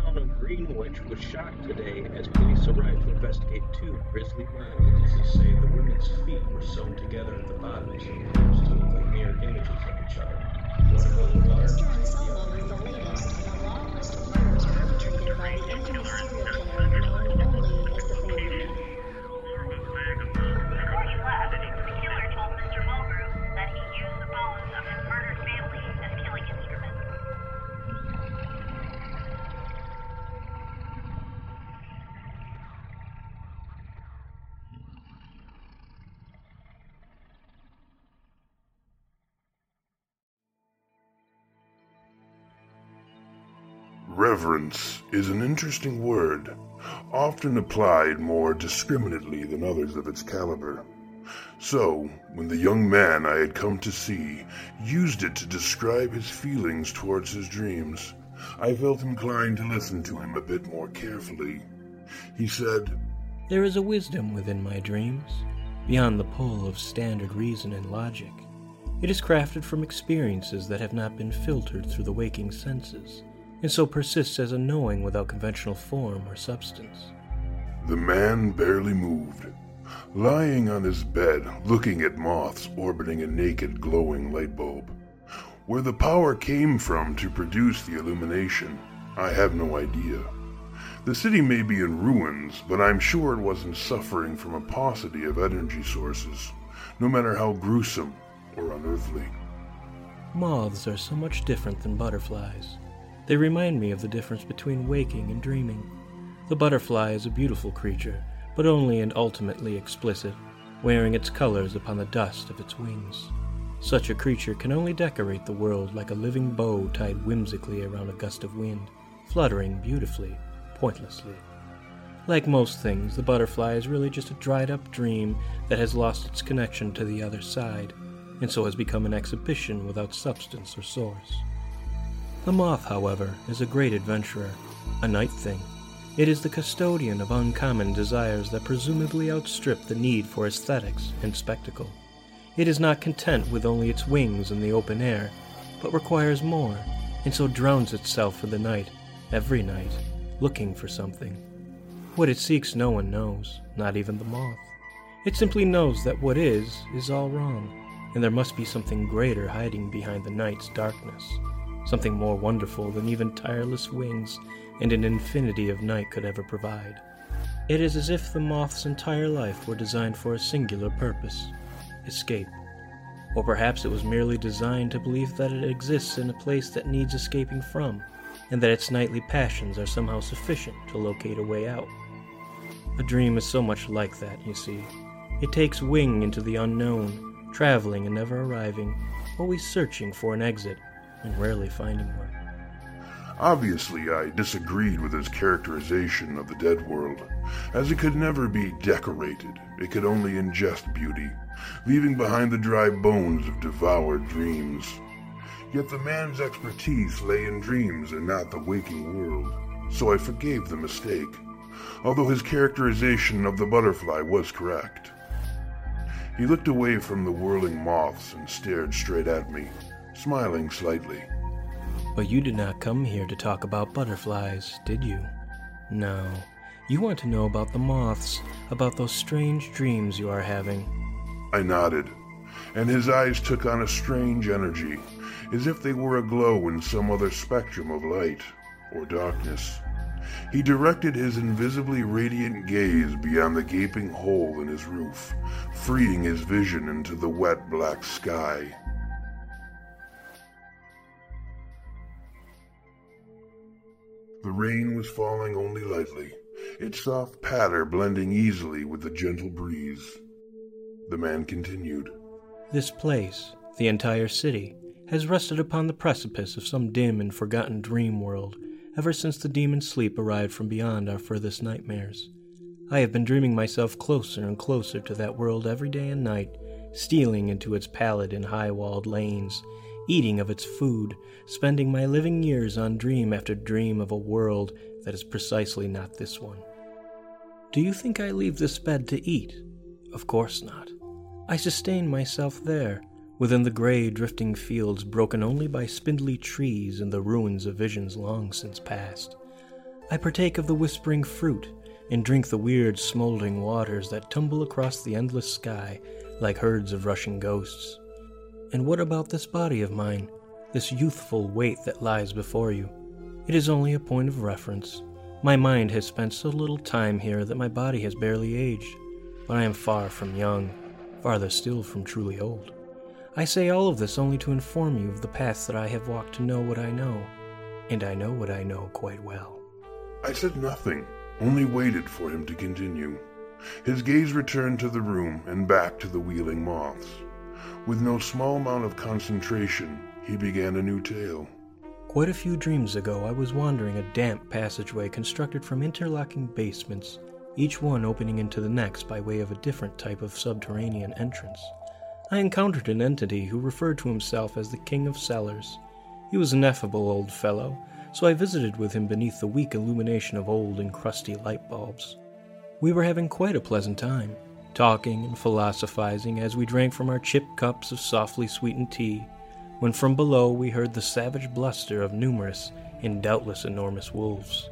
Town of Greenwich was shocked today as police arrived to investigate two grisly murders. Witnesses say the women's feet were sewn together at the bottoms and appears to look like mirror images of each other. One of those was Eastern Solo is the latest in a long list of murders perpetrated by the infamous serial killer known Reverence is an interesting word, often applied more discriminately than others of its caliber. So, when the young man I had come to see used it to describe his feelings towards his dreams, I felt inclined to listen to him a bit more carefully. He said, There is a wisdom within my dreams, beyond the pull of standard reason and logic. It is crafted from experiences that have not been filtered through the waking senses, and so persists as a knowing without conventional form or substance. The man barely moved, lying on his bed, looking at moths orbiting a naked, glowing light bulb. Where the power came from to produce the illumination, I have no idea. The city may be in ruins, but I'm sure it wasn't suffering from a paucity of energy sources, no matter how gruesome or unearthly. Moths are so much different than butterflies. They remind me of the difference between waking and dreaming. The butterfly is a beautiful creature, but only and ultimately explicit, wearing its colors upon the dust of its wings. Such a creature can only decorate the world like a living bow tied whimsically around a gust of wind, fluttering beautifully, pointlessly. Like most things, the butterfly is really just a dried up dream that has lost its connection to the other side, and so has become an exhibition without substance or source. The moth, however, is a great adventurer, a night thing. It is the custodian of uncommon desires that presumably outstrip the need for aesthetics and spectacle. It is not content with only its wings in the open air, but requires more, and so drowns itself in the night, every night, looking for something. What it seeks no one knows, not even the moth. It simply knows that what is, is all wrong, and there must be something greater hiding behind the night's darkness, something more wonderful than even tireless wings and an infinity of night could ever provide. It is as if the moth's entire life were designed for a singular purpose escape. Or perhaps it was merely designed to believe that it exists in a place that needs escaping from, and that its nightly passions are somehow sufficient to locate a way out. A dream is so much like that, you see. It takes wing into the unknown, traveling and never arriving, always searching for an exit and rarely finding one. Obviously, I disagreed with his characterization of the dead world, as it could never be decorated, it could only ingest beauty, leaving behind the dry bones of devoured dreams. Yet the man's expertise lay in dreams and not the waking world, so I forgave the mistake, although his characterization of the butterfly was correct. He looked away from the whirling moths and stared straight at me, smiling slightly. But you did not come here to talk about butterflies, did you? No. You want to know about the moths, about those strange dreams you are having. I nodded, and his eyes took on a strange energy, as if they were aglow in some other spectrum of light or darkness. He directed his invisibly radiant gaze beyond the gaping hole in his roof, freeing his vision into the wet black sky. Rain was falling only lightly, its soft patter blending easily with the gentle breeze. The man continued. This place, the entire city, has rested upon the precipice of some dim and forgotten dream world ever since the demon sleep arrived from beyond our furthest nightmares. I have been dreaming myself closer and closer to that world every day and night, stealing into its pallid and high walled lanes, eating of its food, spending my living years on dream after dream of a world that is precisely not this one. Do you think I leave this bed to eat? Of course not. I sustain myself there, within the gray, drifting fields broken only by spindly trees and the ruins of visions long since past. I partake of the whispering fruit and drink the weird, smoldering waters that tumble across the endless sky like herds of rushing ghosts. And what about this body of mine, this youthful weight that lies before you? It is only a point of reference. My mind has spent so little time here that my body has barely aged, but I am far from young, farther still from truly old. I say all of this only to inform you of the paths that I have walked to know what I know, and I know what I know quite well. I said nothing, only waited for him to continue. His gaze returned to the room and back to the wheeling moths. With no small amount of concentration, he began a new tale. Quite a few dreams ago, I was wandering a damp passageway constructed from interlocking basements, each one opening into the next by way of a different type of subterranean entrance. I encountered an entity who referred to himself as the King of Cellars. He was an affable old fellow, so I visited with him beneath the weak illumination of old and crusty light bulbs. We were having quite a pleasant time, talking and philosophizing as we drank from our chipped cups of softly sweetened tea, when from below we heard the savage bluster of numerous and doubtless enormous wolves.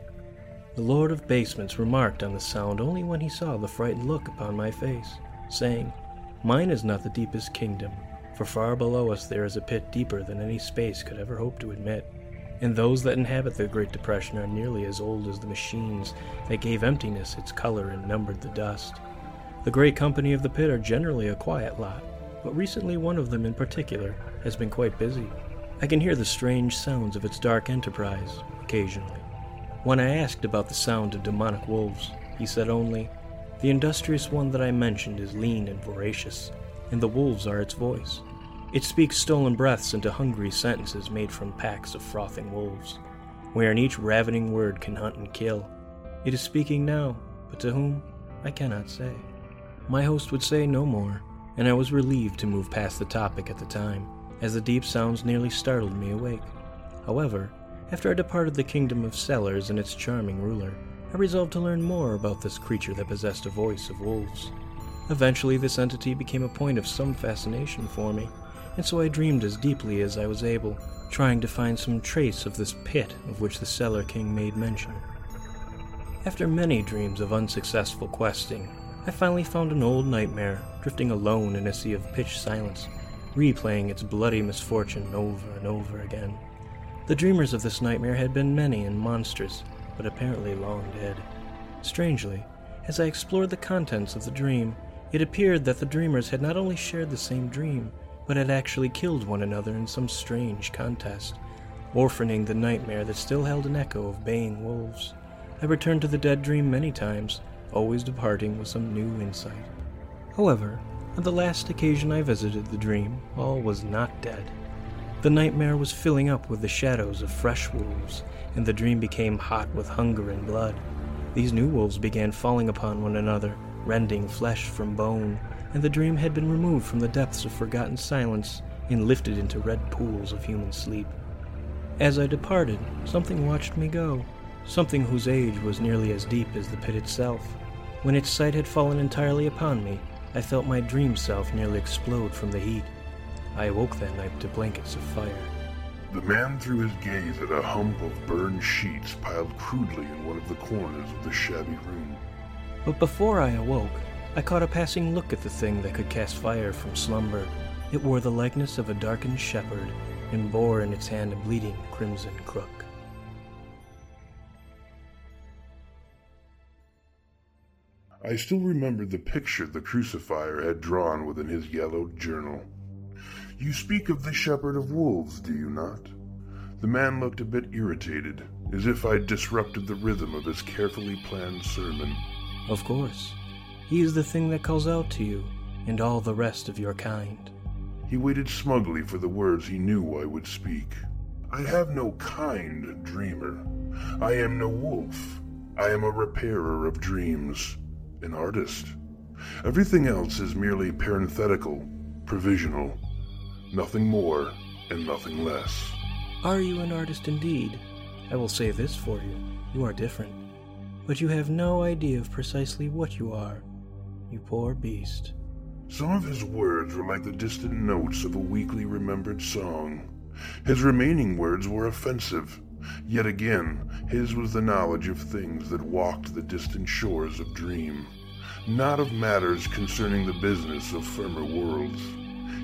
The Lord of Basements remarked on the sound only when he saw the frightened look upon my face, saying, Mine is not the deepest kingdom, for far below us there is a pit deeper than any space could ever hope to admit. And those that inhabit the Great Depression are nearly as old as the machines that gave emptiness its color and numbered the dust. The great company of the pit are generally a quiet lot, but recently one of them in particular has been quite busy. I can hear the strange sounds of its dark enterprise occasionally. When I asked about the sound of demonic wolves, he said only, the industrious one that I mentioned is lean and voracious, and the wolves are its voice. It speaks stolen breaths into hungry sentences made from packs of frothing wolves, wherein each ravening word can hunt and kill. It is speaking now, but to whom, I cannot say. My host would say no more, and I was relieved to move past the topic at the time, as the deep sounds nearly startled me awake. However, after I departed the kingdom of Cellars and its charming ruler, I resolved to learn more about this creature that possessed a voice of wolves. Eventually, this entity became a point of some fascination for me, and so I dreamed as deeply as I was able, trying to find some trace of this pit of which the Cellar King made mention. After many dreams of unsuccessful questing, I finally found an old nightmare, drifting alone in a sea of pitch silence, replaying its bloody misfortune over and over again. The dreamers of this nightmare had been many and monstrous, but apparently long dead. Strangely, as I explored the contents of the dream, it appeared that the dreamers had not only shared the same dream, but had actually killed one another in some strange contest, orphaning the nightmare that still held an echo of baying wolves. I returned to the dead dream many times, always departing with some new insight. However, on the last occasion I visited the dream, all was not dead. The nightmare was filling up with the shadows of fresh wolves, and the dream became hot with hunger and blood. These new wolves began falling upon one another, rending flesh from bone, and the dream had been removed from the depths of forgotten silence and lifted into red pools of human sleep. As I departed, something watched me go, something whose age was nearly as deep as the pit itself. When its sight had fallen entirely upon me, I felt my dream self nearly explode from the heat. I awoke that night to blankets of fire. The man threw his gaze at a hump of burned sheets piled crudely in one of the corners of the shabby room. But before I awoke, I caught a passing look at the thing that could cast fire from slumber. It wore the likeness of a darkened shepherd and bore in its hand a bleeding crimson crook. I still remembered the picture the crucifier had drawn within his yellowed journal. You speak of the shepherd of wolves, do you not? The man looked a bit irritated, as if I'd disrupted the rhythm of his carefully planned sermon. Of course. He is the thing that calls out to you, and all the rest of your kind. He waited smugly for the words he knew I would speak. I have no kind, dreamer. I am no wolf. I am a repairer of dreams, an artist. Everything else is merely parenthetical, provisional. Nothing more and nothing less. Are you an artist indeed? I will say this for you you are different. But you have no idea of precisely what you are. You poor beast. Some of his words were like the distant notes of a weakly remembered song. His remaining words were offensive. Yet again, his was the knowledge of things that walked the distant shores of dream, not of matters concerning the business of firmer worlds.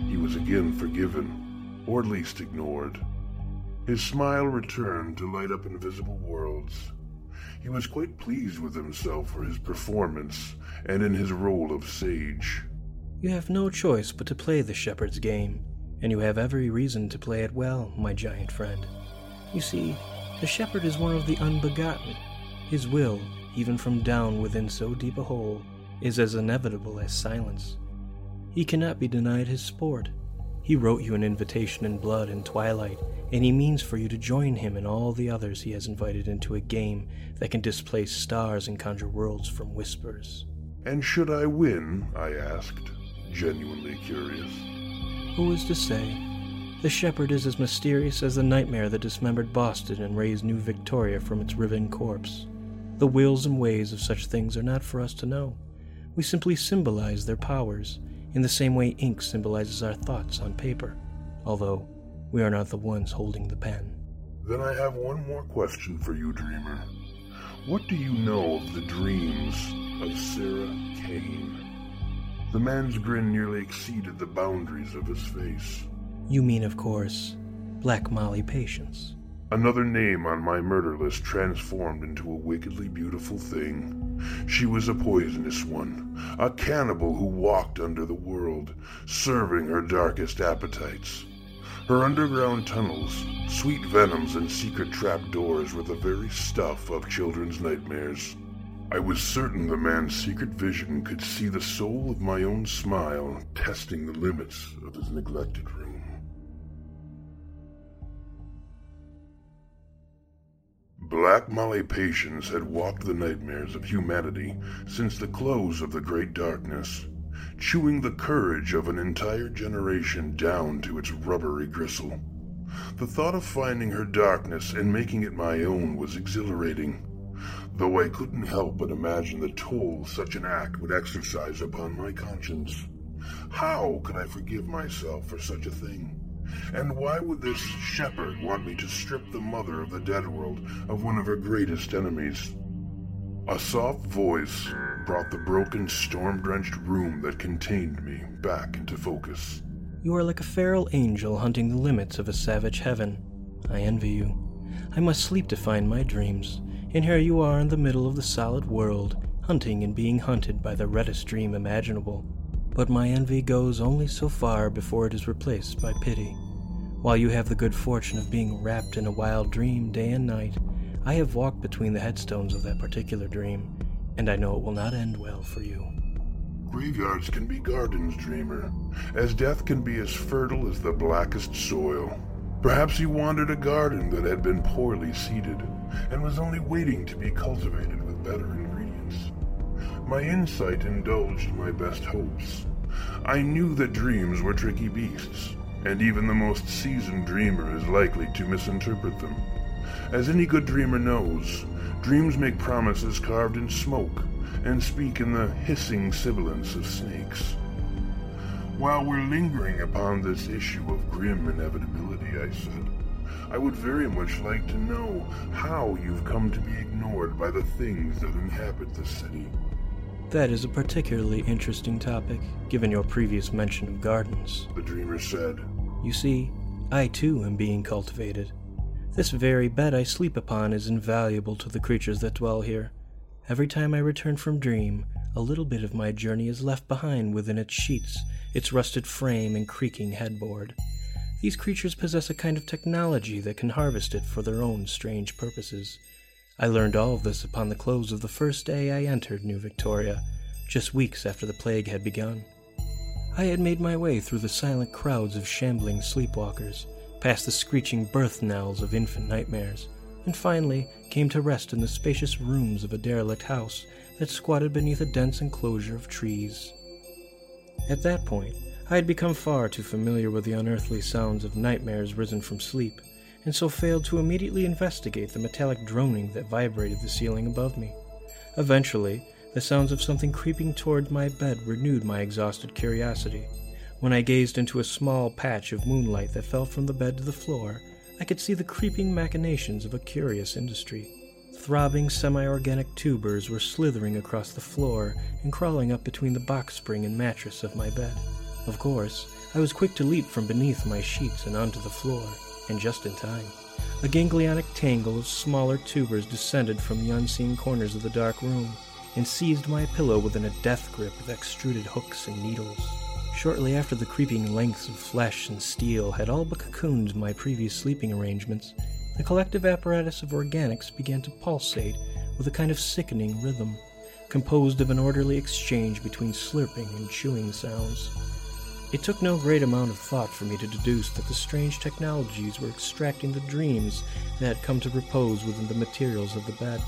He was again forgiven, or at least ignored. His smile returned to light up invisible worlds. He was quite pleased with himself for his performance and in his role of sage. You have no choice but to play the shepherd's game, and you have every reason to play it well, my giant friend. You see, the shepherd is one of the unbegotten. His will, even from down within so deep a hole, is as inevitable as silence. He cannot be denied his sport. He wrote you an invitation in blood and twilight, and he means for you to join him and all the others he has invited into a game that can displace stars and conjure worlds from whispers. And should I win? I asked, genuinely curious. Who is to say? The shepherd is as mysterious as the nightmare that dismembered Boston and raised New Victoria from its riven corpse. The wills and ways of such things are not for us to know. We simply symbolize their powers, in the same way ink symbolizes our thoughts on paper, although we are not the ones holding the pen. Then I have one more question for you, dreamer. What do you know of the dreams of Sarah Kane? The man's grin nearly exceeded the boundaries of his face. You mean, of course, Black Molly Patience. Another name on my murder list transformed into a wickedly beautiful thing. She was a poisonous one, a cannibal who walked under the world, serving her darkest appetites. Her underground tunnels, sweet venoms, and secret trapdoors were the very stuff of children's nightmares. I was certain the man's secret vision could see the soul of my own smile testing the limits of his neglected room. Black Molly Patience had walked the nightmares of humanity since the close of the Great Darkness, chewing the courage of an entire generation down to its rubbery gristle. The thought of finding her darkness and making it my own was exhilarating, though I couldn't help but imagine the toll such an act would exercise upon my conscience. How could I forgive myself for such a thing? And why would this shepherd want me to strip the mother of the dead world of one of her greatest enemies? A soft voice brought the broken, storm drenched room that contained me back into focus. You are like a feral angel hunting the limits of a savage heaven. I envy you. I must sleep to find my dreams, and here you are in the middle of the solid world, hunting and being hunted by the reddest dream imaginable. But my envy goes only so far before it is replaced by pity. While you have the good fortune of being wrapped in a wild dream day and night, I have walked between the headstones of that particular dream, and I know it will not end well for you. Graveyards can be gardens, dreamer, as death can be as fertile as the blackest soil. Perhaps you wandered a garden that had been poorly seeded and was only waiting to be cultivated with better. My insight indulged my best hopes. I knew that dreams were tricky beasts, and even the most seasoned dreamer is likely to misinterpret them. As any good dreamer knows, dreams make promises carved in smoke and speak in the hissing sibilance of snakes. While we're lingering upon this issue of grim inevitability, I said, I would very much like to know how you've come to be ignored by the things that inhabit the city. That is a particularly interesting topic, given your previous mention of gardens. The dreamer said, You see, I too am being cultivated. This very bed I sleep upon is invaluable to the creatures that dwell here. Every time I return from dream, a little bit of my journey is left behind within its sheets, its rusted frame, and creaking headboard. These creatures possess a kind of technology that can harvest it for their own strange purposes. I learned all this upon the close of the first day I entered New Victoria, just weeks after the plague had begun. I had made my way through the silent crowds of shambling sleepwalkers, past the screeching birth knells of infant nightmares, and finally came to rest in the spacious rooms of a derelict house that squatted beneath a dense enclosure of trees. At that point, I had become far too familiar with the unearthly sounds of nightmares risen from sleep, and so failed to immediately investigate the metallic droning that vibrated the ceiling above me. Eventually, the sounds of something creeping toward my bed renewed my exhausted curiosity. When I gazed into a small patch of moonlight that fell from the bed to the floor, I could see the creeping machinations of a curious industry. Throbbing semi organic tubers were slithering across the floor and crawling up between the box spring and mattress of my bed. Of course, I was quick to leap from beneath my sheets and onto the floor, and just in time. A ganglionic tangle of smaller tubers descended from the unseen corners of the dark room and seized my pillow within a death grip of extruded hooks and needles. Shortly after the creeping lengths of flesh and steel had all but cocooned my previous sleeping arrangements, the collective apparatus of organics began to pulsate with a kind of sickening rhythm, composed of an orderly exchange between slurping and chewing sounds. It took no great amount of thought for me to deduce that the strange technologies were extracting the dreams that had come to repose within the materials of the bed.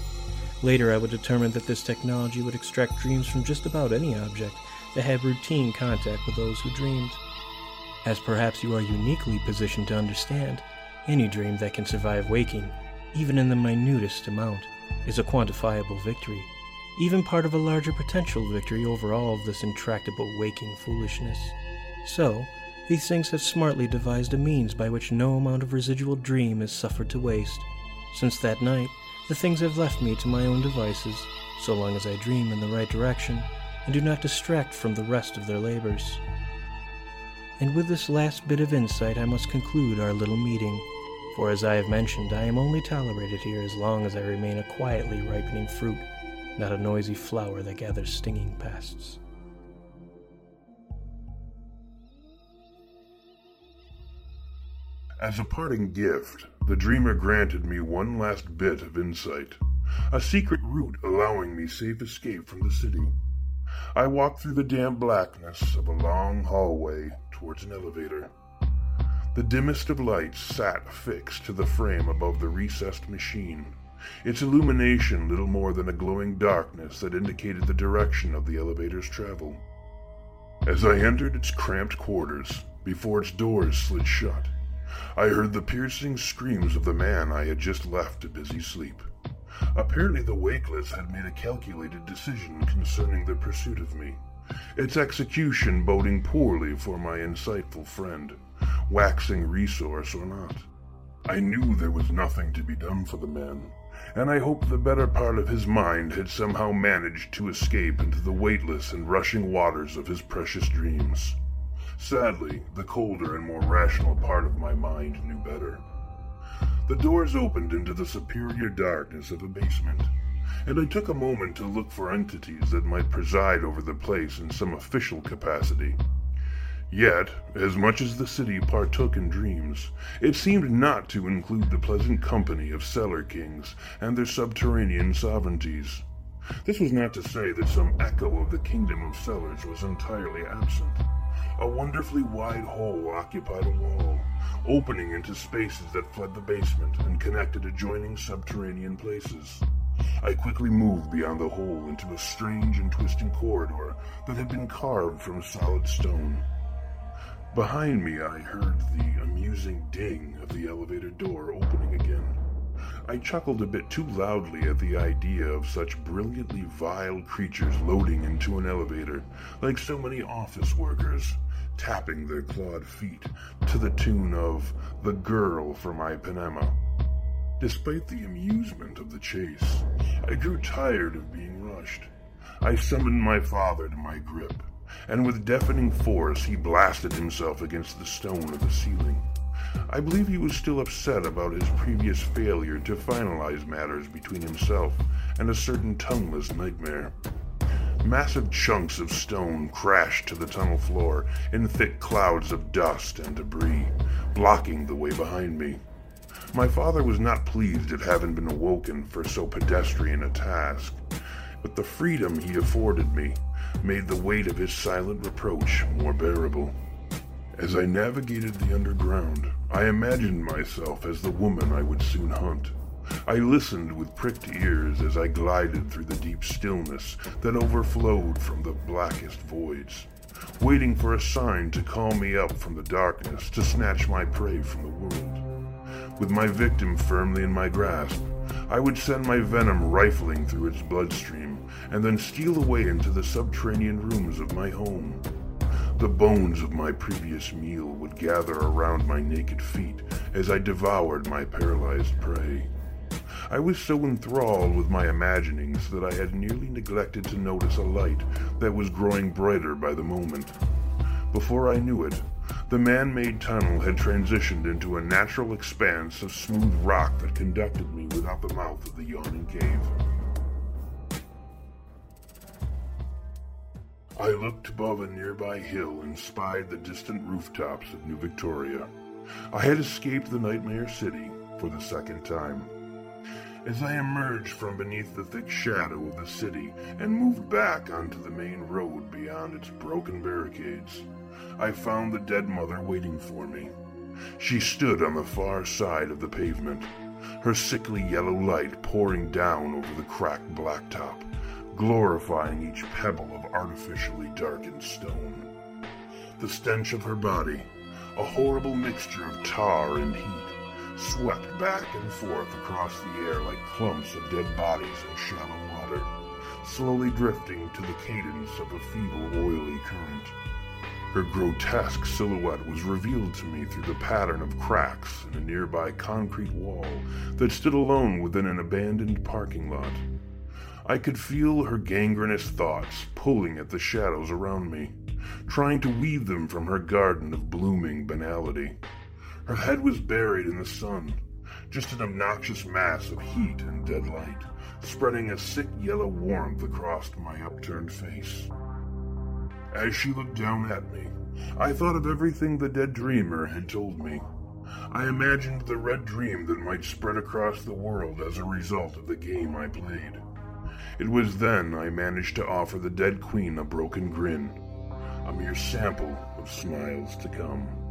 Later, I would determine that this technology would extract dreams from just about any object that had routine contact with those who dreamed. As perhaps you are uniquely positioned to understand, any dream that can survive waking, even in the minutest amount, is a quantifiable victory, even part of a larger potential victory over all of this intractable waking foolishness. So, these things have smartly devised a means by which no amount of residual dream is suffered to waste. Since that night, the things have left me to my own devices, so long as I dream in the right direction and do not distract from the rest of their labors. And with this last bit of insight, I must conclude our little meeting, for as I have mentioned, I am only tolerated here as long as I remain a quietly ripening fruit, not a noisy flower that gathers stinging pests. As a parting gift, the dreamer granted me one last bit of insight, a secret route allowing me safe escape from the city. I walked through the damp blackness of a long hallway towards an elevator. The dimmest of lights sat fixed to the frame above the recessed machine, its illumination little more than a glowing darkness that indicated the direction of the elevator's travel. As I entered its cramped quarters, before its doors slid shut, I heard the piercing screams of the man I had just left to busy sleep. Apparently, the Wakeless had made a calculated decision concerning the pursuit of me, its execution boding poorly for my insightful friend, waxing resource or not. I knew there was nothing to be done for the man, and I hoped the better part of his mind had somehow managed to escape into the weightless and rushing waters of his precious dreams. Sadly, the colder and more rational part of my mind knew better. The doors opened into the superior darkness of a basement, and I took a moment to look for entities that might preside over the place in some official capacity. Yet, as much as the city partook in dreams, it seemed not to include the pleasant company of cellar kings and their subterranean sovereignties. This was not to say that some echo of the kingdom of cellars was entirely absent. A wonderfully wide hole occupied a wall, opening into spaces that fled the basement and connected adjoining subterranean places. I quickly moved beyond the hole into a strange and twisting corridor that had been carved from solid stone. Behind me, I heard the amusing ding of the elevator door opening again. I chuckled a bit too loudly at the idea of such brilliantly vile creatures loading into an elevator like so many office workers, tapping their clawed feet to the tune of The Girl from Ipanema. Despite the amusement of the chase, I grew tired of being rushed. I summoned my father to my grip, and with deafening force he blasted himself against the stone of the ceiling. I believe he was still upset about his previous failure to finalize matters between himself and a certain tongueless nightmare. Massive chunks of stone crashed to the tunnel floor in thick clouds of dust and debris, blocking the way behind me. My father was not pleased at having been awoken for so pedestrian a task, but the freedom he afforded me made the weight of his silent reproach more bearable. As I navigated the underground, I imagined myself as the woman I would soon hunt. I listened with pricked ears as I glided through the deep stillness that overflowed from the blackest voids, waiting for a sign to call me up from the darkness to snatch my prey from the world. With my victim firmly in my grasp, I would send my venom rifling through its bloodstream and then steal away into the subterranean rooms of my home. The bones of my previous meal would gather around my naked feet as I devoured my paralyzed prey. I was so enthralled with my imaginings that I had nearly neglected to notice a light that was growing brighter by the moment. Before I knew it, the man-made tunnel had transitioned into a natural expanse of smooth rock that conducted me without the mouth of the yawning cave. I looked above a nearby hill and spied the distant rooftops of New Victoria. I had escaped the nightmare city for the second time. As I emerged from beneath the thick shadow of the city and moved back onto the main road beyond its broken barricades, I found the dead mother waiting for me. She stood on the far side of the pavement, her sickly yellow light pouring down over the cracked blacktop, glorifying each pebble of artificially darkened stone. The stench of her body, a horrible mixture of tar and heat, swept back and forth across the air like clumps of dead bodies in shallow water, slowly drifting to the cadence of a feeble oily current. Her grotesque silhouette was revealed to me through the pattern of cracks in a nearby concrete wall that stood alone within an abandoned parking lot. I could feel her gangrenous thoughts pulling at the shadows around me, trying to weave them from her garden of blooming banality. Her head was buried in the sun, just an obnoxious mass of heat and dead light, spreading a sick yellow warmth across my upturned face. As she looked down at me, I thought of everything the dead dreamer had told me. I imagined the red dream that might spread across the world as a result of the game I played. It was then I managed to offer the dead queen a broken grin, a mere sample of smiles to come.